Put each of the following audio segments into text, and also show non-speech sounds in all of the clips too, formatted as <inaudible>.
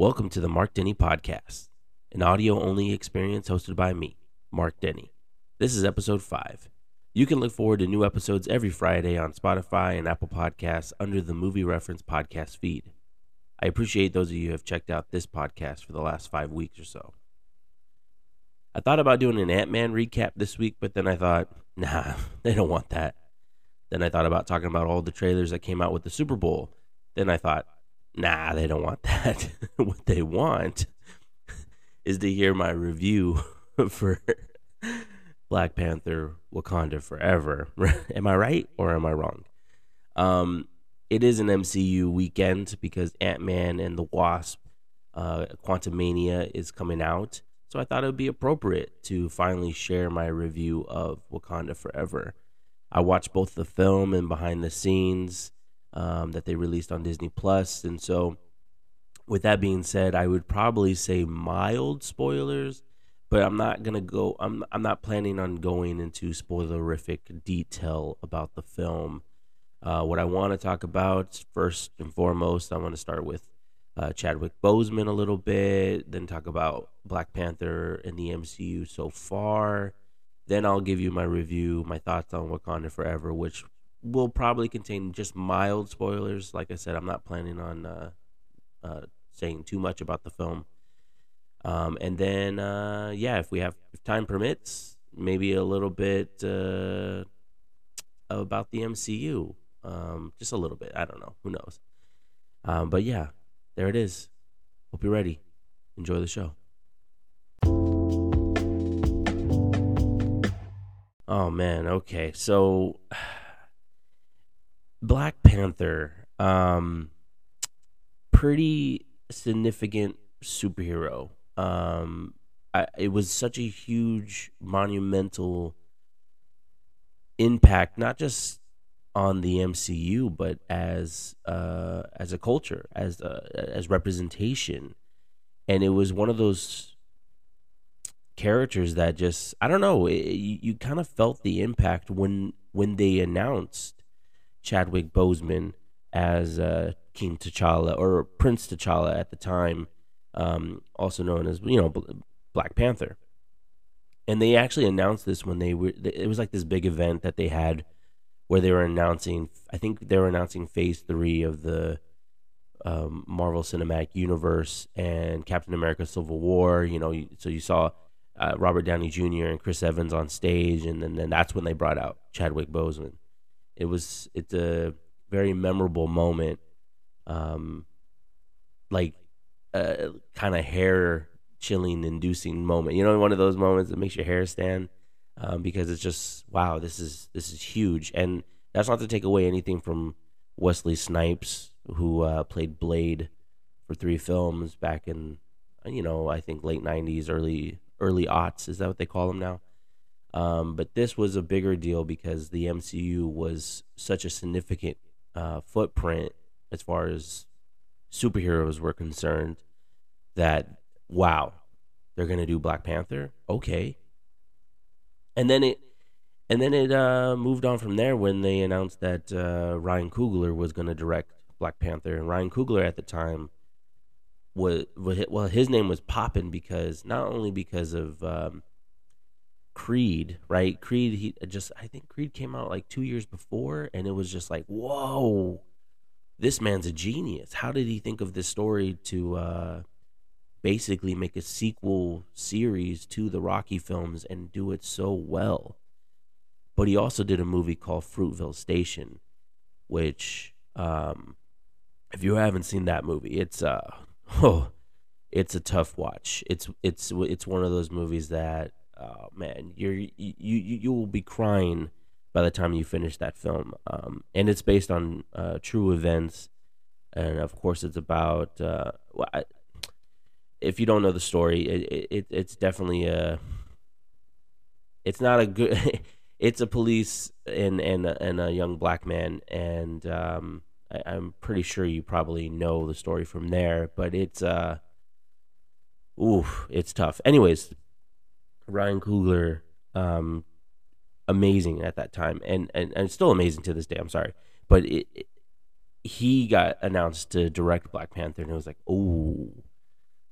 Welcome to the Marc Denney Podcast, an audio only experience hosted by me, Marc Denney. This is episode 5. You can look forward to new episodes every Friday on Spotify and Apple Podcasts under the Movie Reference podcast feed. I appreciate those of you who have checked out this podcast for the last five weeks or so. I thought about doing an Ant Man recap this week, but then I thought, <laughs> nah, <laughs> they don't want that. Then I thought about talking about all the trailers that came out with the Super Bowl. Then I thought, nah, they don't want that. <laughs> what they want is to hear my review <laughs> for Black Panther Wakanda Forever. <laughs> am I right or am I wrong? Um, it is an MCU weekend because Ant Man and the Wasp, uh, Quantumania is coming out. So I thought it would be appropriate to finally share my review of Wakanda Forever. I watched both the film and behind the scenes um, that they released on Disney Plus, and so with that being said, I would probably say mild spoilers, but I'm not gonna go. I'm I'm not planning on going into spoilerific detail about the film. Uh, what I want to talk about first and foremost, I want to start with uh, Chadwick Boseman a little bit, then talk about Black Panther in the MCU so far. Then I'll give you my review, my thoughts on Wakanda Forever, which will probably contain just mild spoilers. Like I said, I'm not planning on uh, uh, saying too much about the film. Um, and then, uh, yeah, if we have if time permits, maybe a little bit uh, about the MCU. Um, just a little bit. I don't know. Who knows? Um, but yeah, there it is. Hope you're ready. Enjoy the show. Oh man, okay. So Black Panther um pretty significant superhero. Um I, it was such a huge monumental impact not just on the MCU, but as uh, as a culture, as uh, as representation, and it was one of those characters that just I don't know. It, you, you kind of felt the impact when when they announced Chadwick Boseman as uh, King T'Challa or Prince T'Challa at the time, um, also known as you know Black Panther. And they actually announced this when they were. It was like this big event that they had where they were announcing. I think they were announcing Phase Three of the um, Marvel Cinematic Universe and Captain America: Civil War. You know, so you saw uh, Robert Downey Jr. and Chris Evans on stage, and then, then that's when they brought out Chadwick Boseman. It was it's a very memorable moment, um, like uh, kind of hair chilling inducing moment. You know, one of those moments that makes your hair stand um, because it's just wow, this is this is huge, and that's not to take away anything from Wesley Snipes, who uh, played Blade for three films back in you know I think late '90s, early early aughts. Is that what they call them now? Um, but this was a bigger deal because the MCU was such a significant uh, footprint as far as superheroes were concerned that wow, they're gonna do Black Panther. Okay, and then it and then it uh, moved on from there when they announced that uh, Ryan Coogler was going to direct Black Panther, and Ryan Coogler at the time was well, his name was popping because not only because of um, Creed, right? Creed, he just I think Creed came out like two years before, and it was just like, whoa, this man's a genius. How did he think of this story to uh, basically make a sequel series to the Rocky films and do it so well. But he also did a movie called Fruitvale Station, which, um, if you haven't seen that movie, it's uh, <laughs> oh, it's a tough watch. It's it's it's one of those movies that, oh man, you're you you you will be crying by the time you finish that film. Um, and it's based on uh, true events, and of course, it's about uh, well, I, if you don't know the story, it, it it's definitely a. It's not a good. <laughs> it's a police and and and a young black man, and um, I, I'm pretty sure you probably know the story from there. But it's uh, oof, it's tough. Anyways, Ryan Coogler, um, amazing at that time, and and and still amazing to this day. I'm sorry, but it, it he got announced to direct Black Panther, and it was like, oh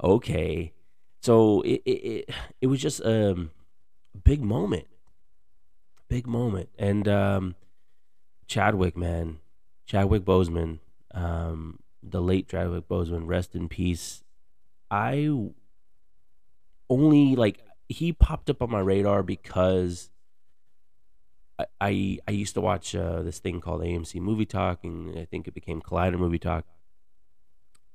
okay. So it it it, it was just um, a big moment, big moment, and um, Chadwick, man, Chadwick Boseman, um, the late Chadwick Boseman, rest in peace. I only like he popped up on my radar because I I, I used to watch uh, this thing called AMC Movie Talk, and I think it became Collider Movie Talk.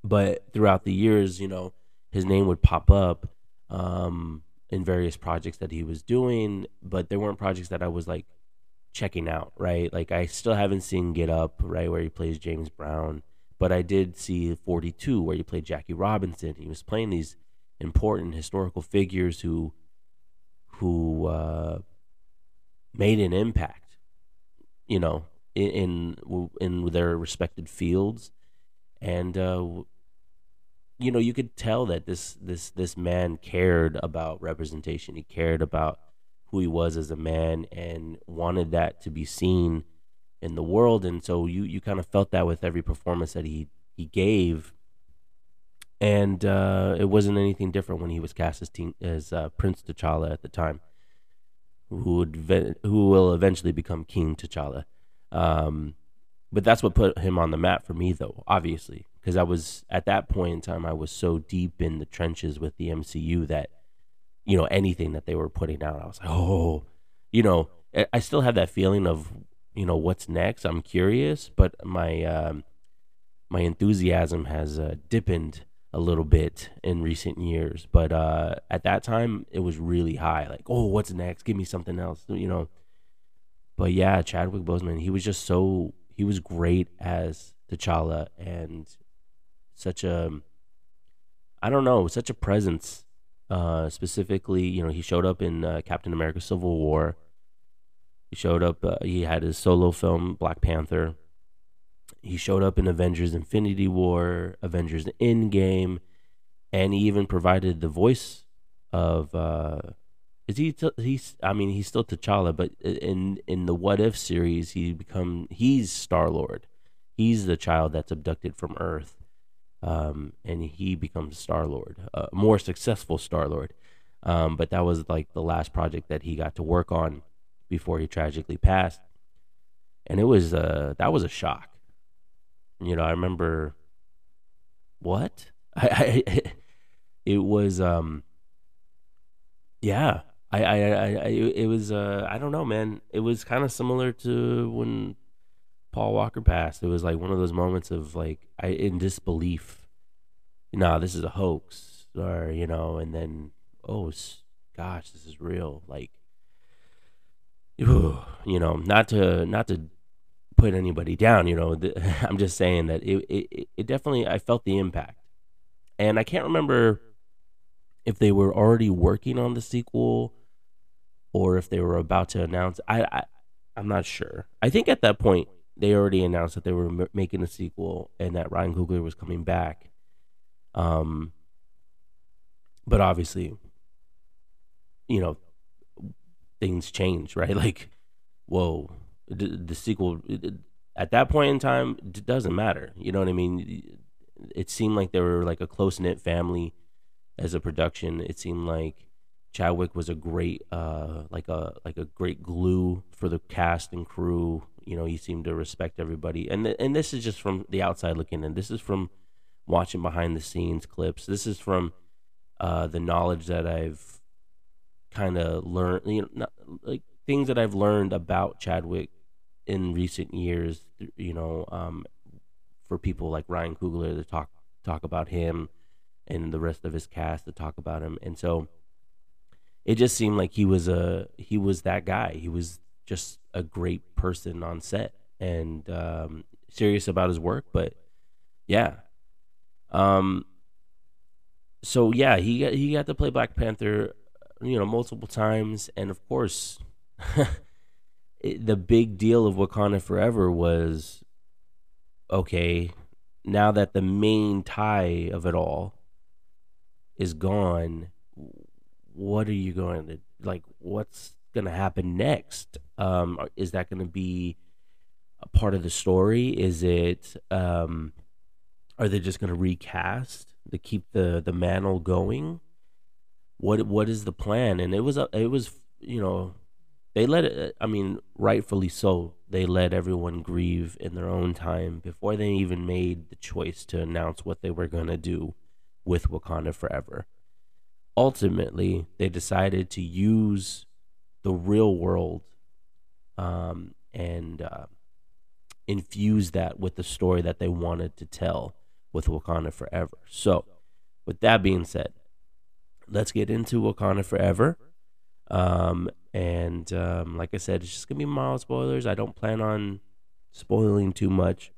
But throughout the years, you know, his name would pop up um, in various projects that he was doing, but there weren't projects that I was like checking out, right? Like I still haven't seen Get Up, right, where he plays James Brown, but I did see 42 where he played Jackie Robinson. He was playing these important historical figures who who uh, made an impact, you know, in in, in their respected fields, and uh, you know, you could tell that this this this man cared about representation. He cared about who he was as a man and wanted that to be seen in the world. And so you you kind of felt that with every performance that he he gave. And uh, it wasn't anything different when he was cast as, teen, as uh, Prince T'Challa at the time, who would ve- who will eventually become King T'Challa. Um, but that's what put him on the map for me, though. Obviously, because I was at that point in time, I was so deep in the trenches with the MCU that you know anything that they were putting out, I was like, oh, you know, I still have that feeling of you know what's next. I'm curious, but my um, my enthusiasm has uh, a little bit in recent years. But uh, at that time, it was really high. Like, oh, what's next? Give me something else, you know. But yeah, Chadwick Boseman, he was just so he was great as T'Challa and such a I don't know, such a presence. Uh, specifically, you know, he showed up in uh, Captain America: Civil War. He showed up. Uh, he had his solo film Black Panther. He showed up in Avengers: Infinity War, Avengers: Endgame, and he even provided the voice of. Uh, is he? T- he's. I mean, he's still T'Challa, but in in the What If series, he become he's Star Lord. He's the child that's abducted from Earth um, and he becomes Star Lord, a more successful Star Lord. Um, but that was like the last project that he got to work on before he tragically passed, and it was uh that was a shock. You know, I remember what <laughs> I, I it was um yeah I, I, I, it was, uh, I don't know, man. It was kind of similar to when Paul Walker passed. It was like one of those moments of like I in disbelief. Nah, this is a hoax, or you know, and then oh gosh, this is real. Like, <sighs> you know, not to not to put anybody down. You know, <laughs> I'm just saying that it, it it definitely I felt the impact, and I can't remember if they were already working on the sequel or if they were about to announce. I, I I'm not sure. I think at that point they already announced that they were m- making a sequel and that Ryan Coogler was coming back. Um, but obviously, you know, things change, right? <laughs> Like, whoa, the, the sequel at that point in time it doesn't matter. You know what I mean? It seemed like they were like a close knit family as a production. It seemed like Chadwick was a great, uh, like a like a great glue for the cast and crew you know, he seemed to respect everybody. And th- and this is just from the outside looking in. This is from watching behind the scenes clips. This is from uh, the knowledge that I've kind of learned, you know, not, like things that I've learned about Chadwick in recent years. You know, um, for people like Ryan Coogler to talk talk about him, and the rest of his cast to talk about him, and so it just seemed like he was a he was that guy. He was just a great person on set and um, serious about his work. But yeah, um, so yeah, he got, he got to play Black Panther, you know, multiple times, and of course, <laughs> the big deal of Wakanda Forever was okay. Now that the main tie of it all is gone, what are you going to like? What's going to happen next? Um, is that going to be a part of the story? Is it? Um, are they just going to recast? to keep the the mantle going. What what is the plan? And it was a it was you know they let it. I mean, rightfully so. They let everyone grieve in their own time before they even made the choice to announce what they were gonna do with Wakanda Forever. Ultimately, they decided to use the real world um, and uh, infuse that with the story that they wanted to tell with Wakanda Forever. So, with that being said, let's get into Wakanda Forever. Um, and um, like I said, it's just gonna be mild spoilers. I don't plan on spoiling too much.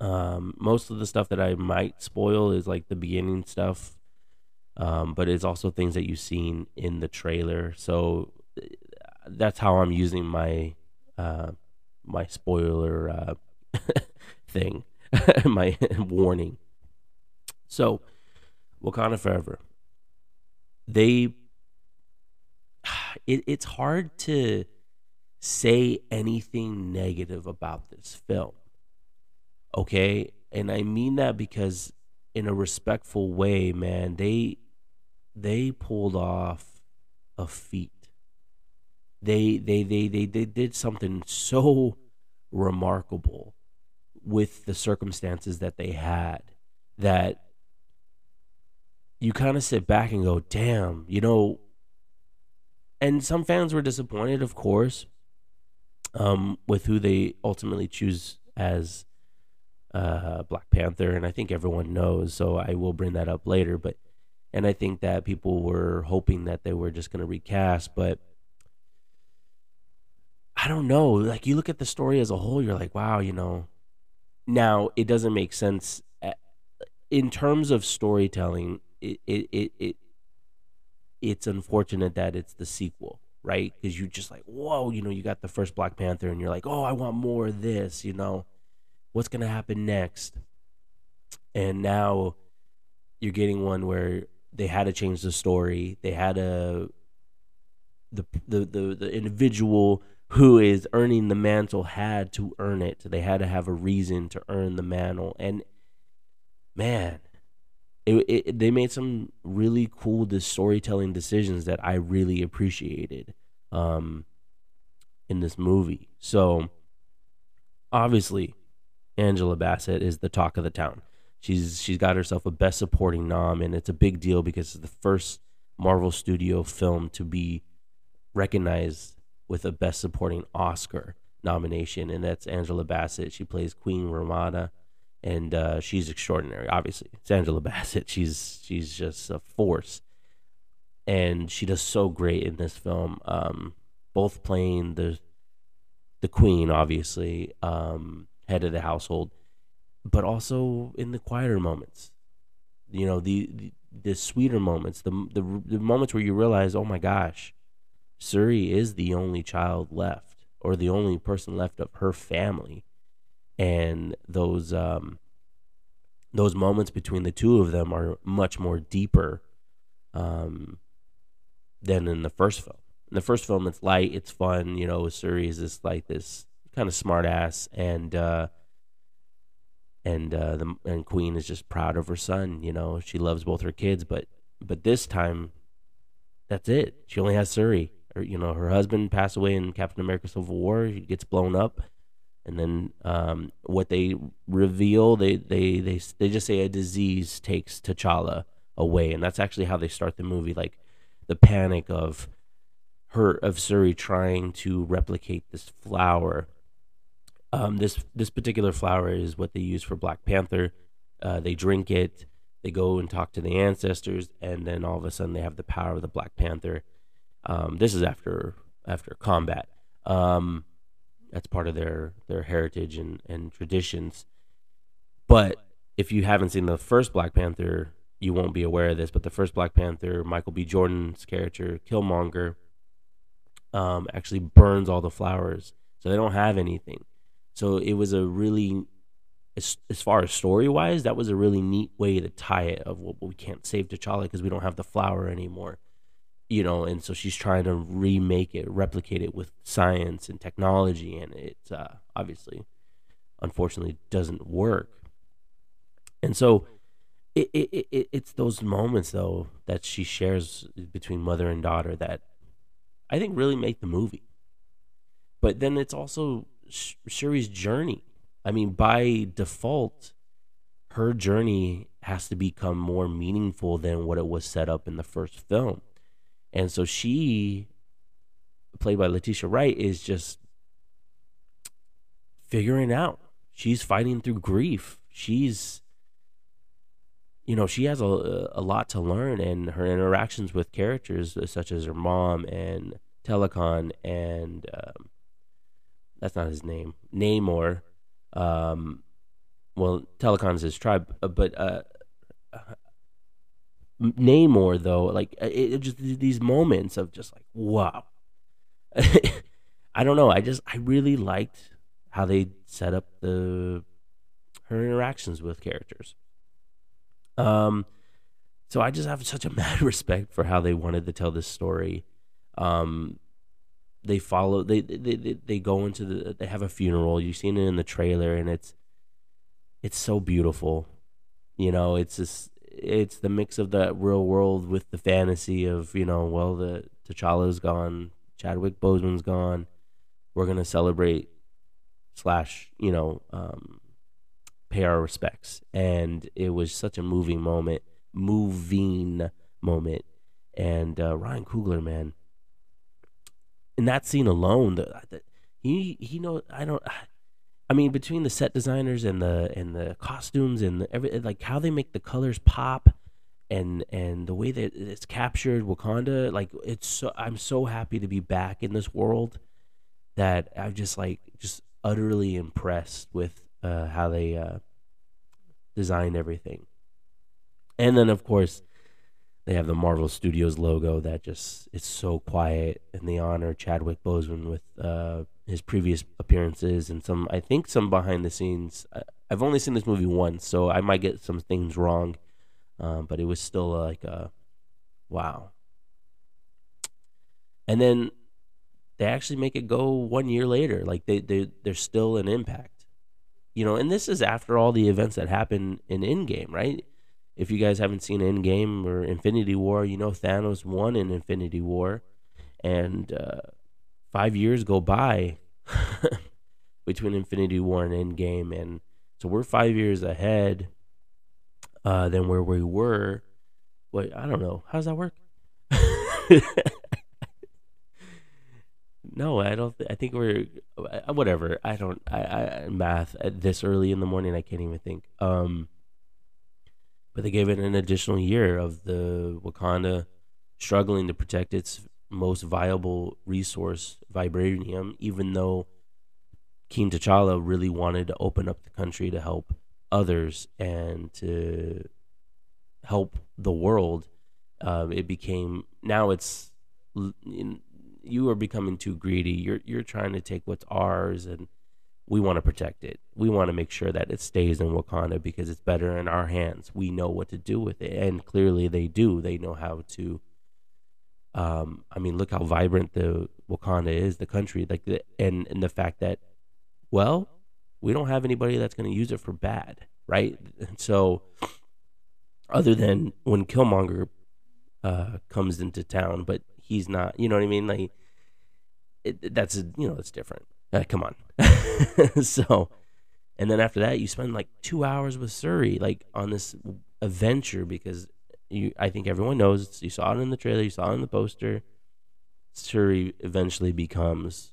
Um, most of the stuff that I might spoil is like the beginning stuff, um, but it's also things that you've seen in the trailer. So that's how I'm using my uh, my spoiler uh, <laughs> thing, <laughs> my <laughs> warning. So, Wakanda Forever. They, <sighs> it, it's hard to say anything negative about this film. Okay, and I mean that because in a respectful way, man, they they pulled off a feat they they they they, they did something so remarkable with the circumstances that they had that you kind of sit back and go, damn, you know. And some fans were disappointed, of course, um, with who they ultimately choose as uh, Black Panther, and I think everyone knows, so I will bring that up later. But and I think that people were hoping that they were just going to recast, but I don't know. Like you look at the story as a whole, you're like, wow, you know. Now it doesn't make sense eh, in terms of storytelling. It it it, it it's unfortunate that it's the sequel, right? Because you just like, whoa, you know, you got the first Black Panther, and you're like, oh, I want more of this, you know, what's gonna happen next? And now you're getting one where they had to change the story. They had to the the the, the individual who is earning the mantle had to earn it. They had to have a reason to earn the mantle. And man, it, it, they made some really cool storytelling decisions that I really appreciated um, in this movie. So obviously, Angela Bassett is the talk of the town. She's she's got herself a best supporting nom, and it's a big deal because it's the first Marvel Studio film to be recognized with a Best Supporting Oscar nomination, and that's Angela Bassett. She plays Queen Ramonda, and uh, she's extraordinary. Obviously, it's Angela <laughs> Bassett. She's she's just a force, and she does so great in this film. Um, both playing the the queen, obviously, um, head of the household, but also in the quieter moments. You know, the, the the sweeter moments, the, the the moments where you realize, oh my gosh, Shuri is the only child left, or the only person left of her family, and those um, those moments between the two of them are much more deeper um, than in the first film. In the first film, it's light, it's fun. You know, Shuri is this like this kind of smart ass, and uh, and uh, the and Queen is just proud of her son. You know, she loves both her kids, but but this time, that's it. She only has Shuri, her, you know, her husband passed away in Captain America: Civil War. He gets blown up, and then um, what they reveal, they they they they just say a disease takes T'Challa away, and that's actually how they start the movie. Like the panic of her of Shuri trying to replicate this flower. Um, this this particular flower is what they use for Black Panther. Uh, they drink it. They go and talk to the ancestors, and then all of a sudden they have the power of the Black Panther um, this is after after combat. Um, that's part of their their heritage and, and traditions. But if you haven't seen the first Black Panther, you won't be aware of this. But the first Black Panther, Michael B. Jordan's character, Killmonger, um, actually burns all the flowers, so they don't have anything. So it was a really, as, as far as story wise, that was a really neat way to tie it. Of well, we can't save T'Challa because we don't have the flower anymore you know, and so she's trying to remake it, replicate it with science and technology, and it uh, obviously, unfortunately, doesn't work. And so, it, it, it it's those moments though that she shares between mother and daughter that I think really make the movie. But then it's also Shuri's journey. I mean, by default, her journey has to become more meaningful than what it was set up in the first film. And so she, played by Letitia Wright, is just figuring out. She's fighting through grief. She's, you know, she has a, a lot to learn, and her interactions with characters such as her mom and Talokan and um, that's not his name, Namor. Um, well, Talokan's his tribe, uh, but uh, Namor though, like it, it just these moments of just like wow. <laughs> I don't know. I just I really liked how they set up the her interactions with characters. Um, so I just have such a <laughs> mad respect for how they wanted to tell this story. Um, they follow they, they they they go into the they have a funeral. You've seen it in the trailer, and it's it's so beautiful. You know, it's just it's the mix of the real world with the fantasy of you know, well, the T'Challa's gone, Chadwick Boseman's gone. We're gonna celebrate slash you know um, pay our respects, and it was such a moving moment, moving moment, and uh, Ryan Coogler, man, in that scene alone, the, the he he know I don't. I mean, between the set designers and the and the costumes and the, every like how they make the colors pop, and and the way that it's captured Wakanda, like it's so I'm so happy to be back in this world that I'm just like just utterly impressed with uh, how they uh, designed everything, and then of course they have the Marvel Studios logo that just it's so quiet, and they honor Chadwick Boseman with uh, his previous appearances and some I think some behind the scenes. I've only seen this movie once, so I might get some things wrong, um, but it was still like a wow. And then they actually make it go one year later. Like they they there's still an impact, you know. And this is after all the events that happen in Endgame, right? if you guys haven't seen Endgame or Infinity War, you know Thanos won in Infinity War, and uh, five years go by <laughs> between Infinity War and Endgame, and so we're five years ahead uh, than where we were. Wait, I don't know. How does that work? <laughs> no, I don't. Th- I think we're uh, whatever. I don't. I, I math at this early in the morning. I can't even think. Um but they gave it an additional year of the Wakanda struggling to protect its most viable resource, vibranium, even though King T'Challa really wanted to open up the country to help others and to help the world. Um, it became now it's you are becoming too greedy. You're you're trying to take what's ours and we want to protect it. We want to make sure that it stays in Wakanda because it's better in our hands. We know what to do with it, and clearly they do. They know how to. Um, I mean, look how vibrant the Wakanda is, the country, like, the, and and the fact that, well, we don't have anybody that's going to use it for bad, right? And so, other than when Killmonger uh, comes into town, but he's not. You know what I mean? Like, it, that's a, you know, it's different. Uh, come on. <laughs> so, and then after that, you spend like two hours with Shuri, like on this adventure because you. I think everyone knows. You saw it in the trailer. You saw it in the poster. Shuri eventually becomes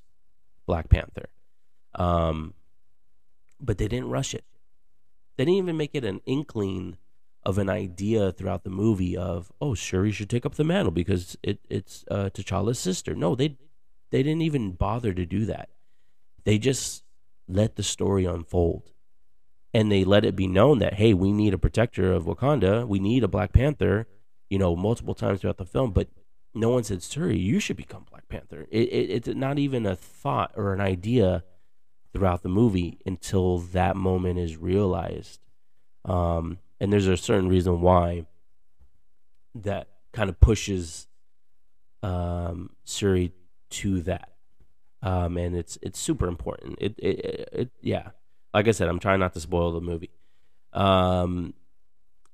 Black Panther. Um, but they didn't rush it. They didn't even make it an inkling of an idea throughout the movie of oh Shuri should take up the mantle because it it's uh, T'Challa's sister. No, they they didn't even bother to do that. They just let the story unfold. And they let it be known that, hey, we need a protector of Wakanda. We need a Black Panther, you know, multiple times throughout the film. But no one said, Shuri, you should become Black Panther. It, it, it's not even a thought or an idea throughout the movie until that moment is realized. Um, and there's a certain reason why that kind of pushes um, Shuri to that um, and it's it's super important. It, it, it, yeah, like I said, I'm trying not to spoil the movie. Um,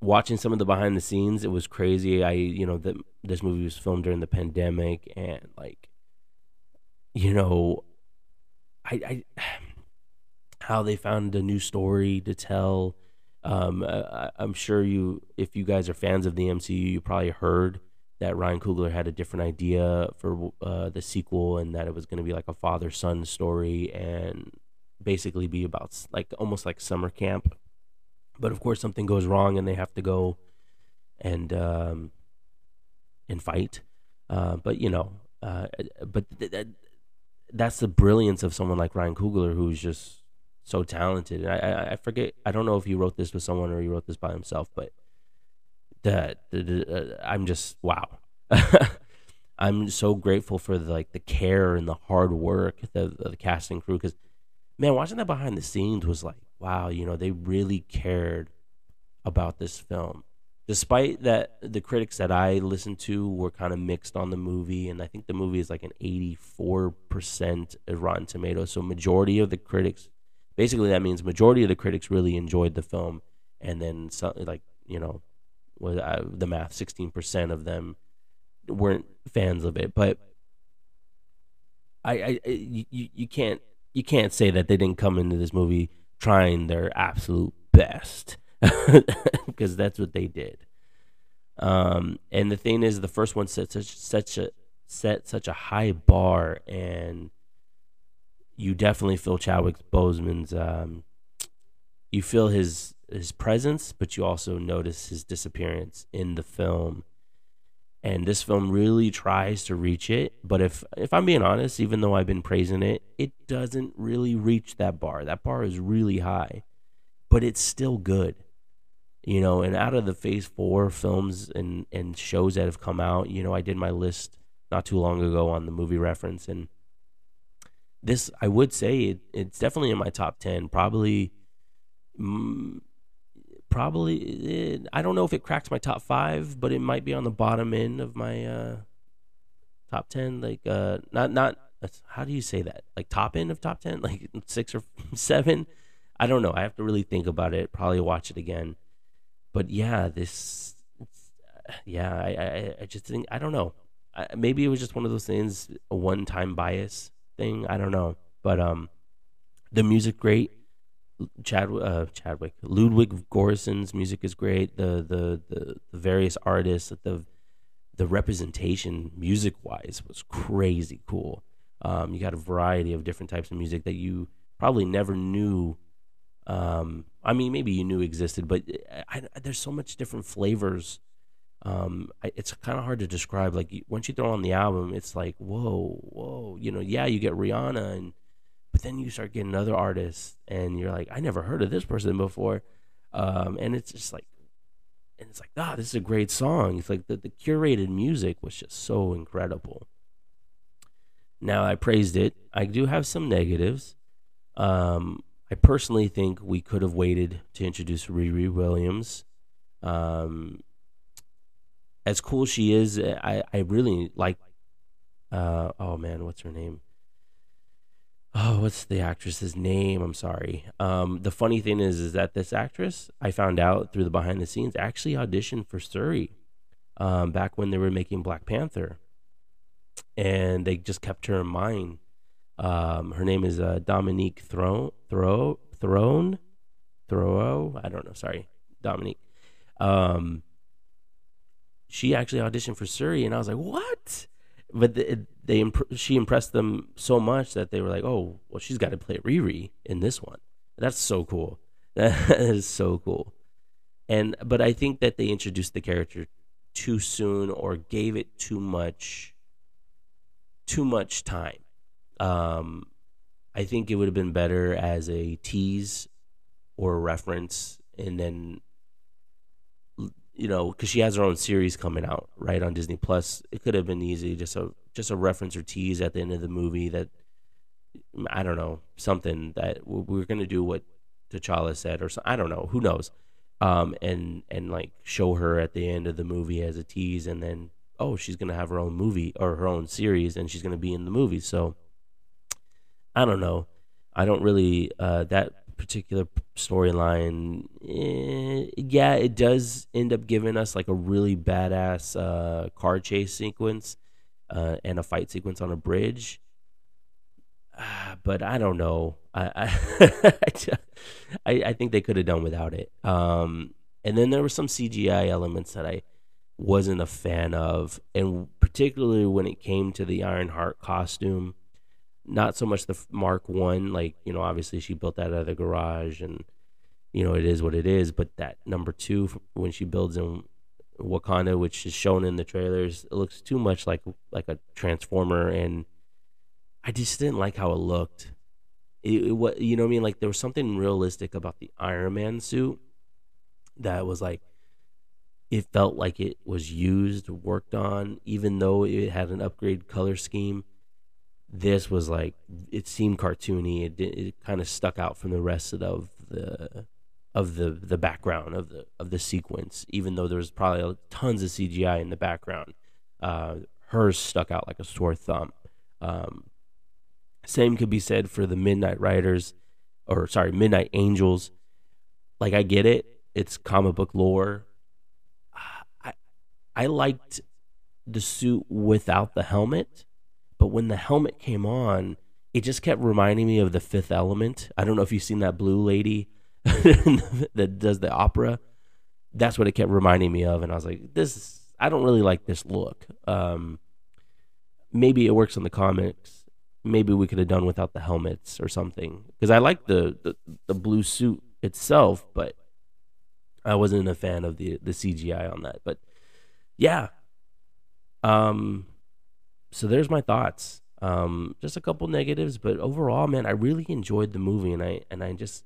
watching some of the behind the scenes, it was crazy. I, you know, that this movie was filmed during the pandemic, and like, you know, I, I, <sighs> how they found a new story to tell. Um, I, I'm sure you, if you guys are fans of the MCU, you probably heard that Ryan Coogler had a different idea for uh, the sequel, and that it was going to be like a father son story, and basically be about like almost like summer camp but of course, something goes wrong and they have to go and um, and fight. Uh, but you know, uh, but th- th- that's the brilliance of someone like Ryan Coogler, who's just so talented. I, I, I forget. I don't know if he wrote this with someone or he wrote this by himself, but that uh, I'm just wow. <laughs> I'm so grateful for the, like the care and the hard work the the casting crew because man, watching that behind the scenes was like wow, you know, they really cared about this film. Despite that, the critics that I listened to were kind of mixed on the movie, and I think the movie is like an 84% Rotten Tomatoes. So, majority of the critics, basically, that means majority of the critics really enjoyed the film, and then like you know, was uh, the math, 16% of them weren't fans of it. But I, I, you, you can't, you can't say that they didn't come into this movie trying their absolute best <laughs> because that's what they did. Um, and the thing is, the first one set such such a set such a high bar, and you definitely feel Chadwick Boseman's. Um, you feel his his presence, but you also notice his disappearance in the film. And this film really tries to reach it, but if if I'm being honest, even though I've been praising it, it doesn't really reach that bar. That bar is really high, but it's still good. You know, and out of the Phase Four films and and shows that have come out, you know, I did my list not too long ago on the movie reference, and this I would say it, it's definitely in my top ten. Probably, mm, probably it, I don't know if it cracks my top five, but it might be on the bottom end of my uh, top ten. Like, uh, not not how do you say that? Like top end of top ten, <laughs> like six or <laughs> seven. I don't know. I have to really think about it. Probably watch it again but yeah, this, yeah, I, I, I just think I don't know. I, maybe it was just one of those things, a one-time bias thing. I don't know, but um, the music great. Chad, uh, Chadwick, Ludwig Göransson's music is great. The, the the the various artists, the the representation music wise was crazy cool. Um, you got a variety of different types of music that you probably never knew um, I mean, maybe you knew existed, but I, I, there's so much different flavors. Um, I, it's kind of hard to describe. Like once you throw on the album, it's like whoa, whoa. You know, yeah, you get Rihanna, and but then you start getting other artists, and you're like, I never heard of this person before, um, and it's just like, and it's like, ah, this is a great song. It's like the, the curated music was just so incredible. Now I praised it. I do have some negatives. Um, I personally think we could have waited to introduce Riri Williams. Um, as cool she is, I, I really like. Uh, oh man, what's her name? Oh, what's the actress's name? I'm sorry. Um, the funny thing is, is that this actress I found out through the behind the scenes actually auditioned for Shuri, um, back when they were making Black Panther, and they just kept her in mind um, her name is uh, Dominique Throne, Throw, Throne. I don't know. Sorry, Dominique. Um, she actually auditioned for Shuri, and I was like, "What?" But the, they imp- she impressed them so much that they were like, "Oh, well, she's got to play Riri in this one." That's so cool. <laughs> That is so cool. And but I think that they introduced the character too soon or gave it too much too much time. Um, I think it would have been better as a tease or a reference, and then you know, because she has her own series coming out right on Disney Plus. It could have been easy, just a just a reference or tease at the end of the movie that I don't know something that we're gonna do what T'Challa said, or I don't know, who knows, um, and and like show her at the end of the movie as a tease, and then oh, she's gonna have her own movie or her own series, and she's gonna be in the movie. So I don't know. I don't really uh, that particular storyline, eh, yeah, it does end up giving us like a really badass uh, car chase sequence uh, and a fight sequence on a bridge. Uh, but I don't know. I I, <laughs> I think they could have done without it. Um, and then there were some CGI elements that I wasn't a fan of, and particularly when it came to the Ironheart costume. Not so much the Mark One, like you know, obviously she built that out of the garage, and you know it is what it is. But that number two, when she builds in Wakanda, which is shown in the trailers, it looks too much like like a transformer, and I just didn't like how it looked. It, it what you know what I mean? Like there was something realistic about the Iron Man suit that was like it felt like it was used, worked on, even though it had an upgrade color scheme. This was like it seemed cartoony. It it kind of stuck out from the rest of the of the the background of the of the sequence, even though there was probably tons of CGI in the background. Uh, hers stuck out like a sore thumb. Um, same could be said for the Midnight Riders, or sorry, Midnight Angels. Like I get it, it's comic book lore, I liked the suit without the helmet, but when the helmet came on, it just kept reminding me of the Fifth Element. I don't know if you've seen that blue lady <laughs> that does the opera. That's what it kept reminding me of, and I was like, "This, I don't really like this look." Um, maybe it works in the comics. Maybe we could have done without the helmets or something. Because I like the, the the blue suit itself, but I wasn't a fan of the the CGI on that. But yeah. Um, so there's my thoughts. Um, just a couple negatives, but overall, man, I really enjoyed the movie, and I and I just,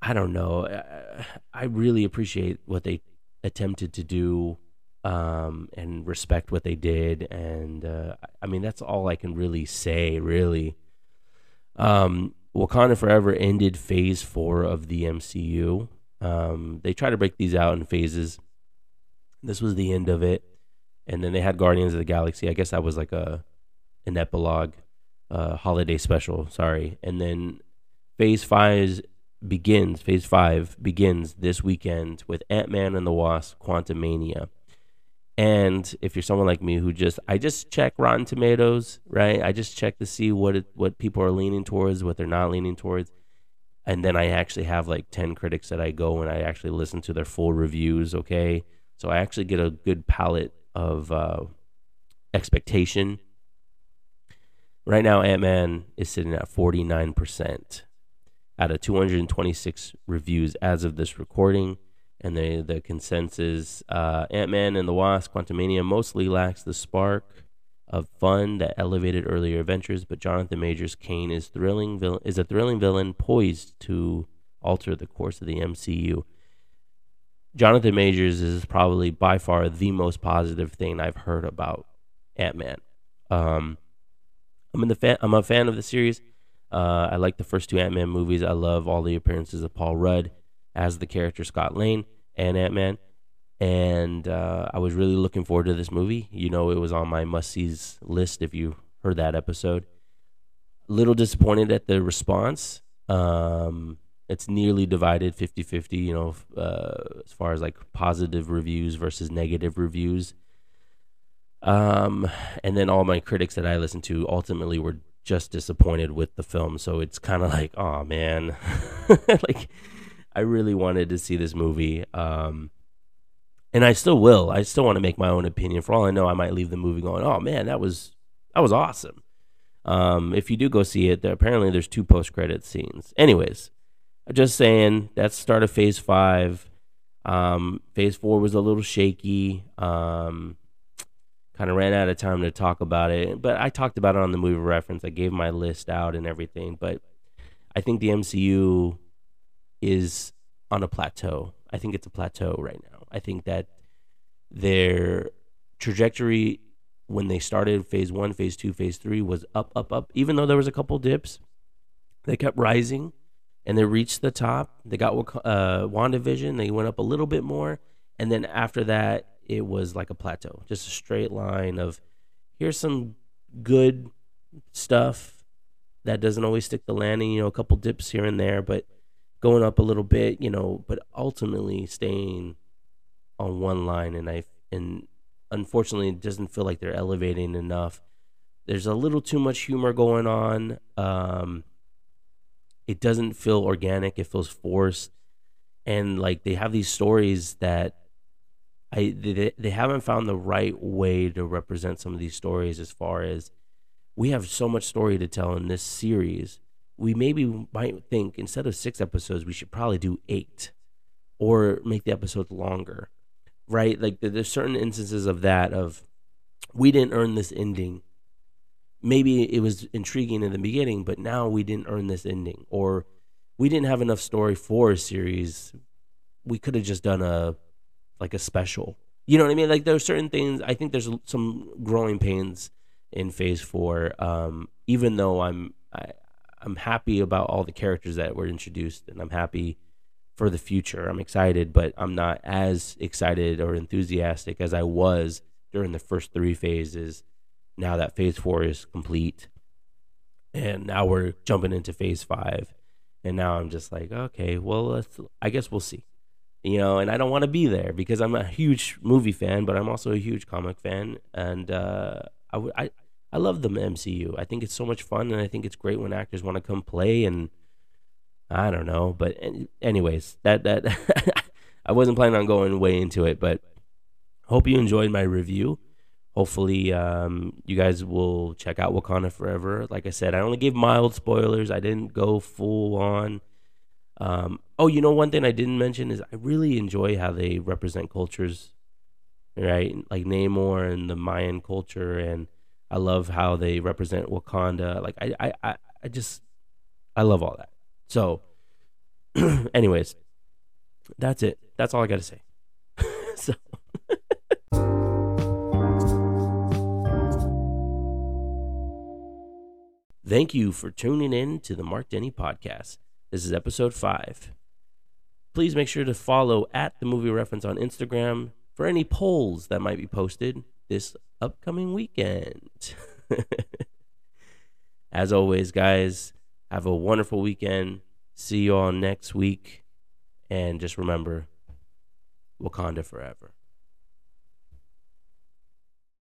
I don't know, I, I really appreciate what they attempted to do, um, and respect what they did, and uh, I mean that's all I can really say, really. Um, Wakanda Forever ended Phase Four of the MCU. Um, they try to break these out in phases this was the end of it, and then they had Guardians of the Galaxy. I guess that was like a an epilogue, uh, holiday special. Sorry, and then Phase Five begins. Phase Five begins this weekend with Ant Man and the Wasp: Quantumania. And if you're someone like me who just I just check Rotten Tomatoes, right? I just check to see what it, what people are leaning towards, what they're not leaning towards. And then I actually have like 10 critics that I go and I actually listen to their full reviews, okay? So I actually get a good palette of uh, expectation. Right now, Ant Man is sitting at 49% out of 226 reviews as of this recording. And the, the consensus uh, Ant Man and the Wasp Quantumania mostly lacks the spark of fun that elevated earlier adventures, but Jonathan Majors Kang is thrilling is a thrilling villain poised to alter the course of the MCU. Jonathan Majors is probably by far the most positive thing I've heard about Ant Man. Um, I'm in the fan. I'm a fan of the series. Uh, I like the first two Ant Man movies. I love all the appearances of Paul Rudd as the character Scott Lang and Ant Man. And uh, I was really looking forward to this movie. You know, it was on my must sees list if you heard that episode. A little disappointed at the response. Um, it's nearly divided 50-50 you know uh, as far as like positive reviews versus negative reviews. Um and then all my critics that i listened to ultimately were just disappointed with the film. So it's kind of like oh man. <laughs> Like i really wanted to see this movie um and i still will. I still want to make my own opinion. For all i know i might leave the movie going oh man that was that was awesome. Um if you do go see it apparently there's two post credit scenes. Anyways just saying that's start of phase five. Um, phase four was a little shaky. Um, kind of ran out of time to talk about it, but I talked about it on the movie reference. I gave my list out and everything, but I think the MCU is on a plateau. I think it's a plateau right now. I think that their trajectory when they started phase one, phase two, phase three was up, up, up. Even though there was a couple dips, they kept rising and they reached the top. They got uh, WandaVision. They went up a little bit more, and then after that, it was like a plateau, just a straight line of here's some good stuff. that doesn't always stick the landing. You know, a couple dips here and there, but going up a little bit. You know, but ultimately staying on one line, and I and unfortunately it doesn't feel like they're elevating enough. There's a little too much humor going on. Um, it doesn't feel organic. It feels forced, and like they have these stories that I they, they haven't found the right way to represent some of these stories as far as we have so much story to tell in this series. We maybe might think instead of six episodes, we should probably do eight or make the episodes longer, right? Like there's certain instances of that of we didn't earn this ending. Maybe it was intriguing in the beginning, but now we didn't earn this ending, or we didn't have enough story for a series. We could have just done a like a special. You know what I mean? Like there are certain things. I think there's some growing pains in Phase Four. Um, even though I'm I, I'm happy about all the characters that were introduced, and I'm happy for the future. I'm excited, but I'm not as excited or enthusiastic as I was during the first three phases. Now that Phase Four is complete, and now we're jumping into Phase Five, and now I'm just like, okay, well, let's I guess we'll see you know, and I don't want to be there because I'm a huge movie fan, but I'm also a huge comic fan, and uh, I, I I love the MCU. I think it's so much fun, and I think it's great when actors want to come play. And I don't know, but anyways, that that <laughs> I wasn't planning on going way into it, but hope you enjoyed my review. Hopefully, um, you guys will check out Wakanda Forever. Like I said, I only gave mild spoilers. I didn't go full on. Um, oh, you know, one thing I didn't mention is I really enjoy how they represent cultures, right? Like Namor and the Mayan culture, and I love how they represent Wakanda. Like I, I, I just, I love all that. So, <clears throat> anyways, that's it. That's all I got to say. Thank you for tuning in to the Marc Denney podcast. This is episode five. Please make sure to follow at the movie reference on Instagram for any polls that might be posted this upcoming weekend. <laughs> As always, guys, have a wonderful weekend. See you all next week. And just remember Wakanda forever.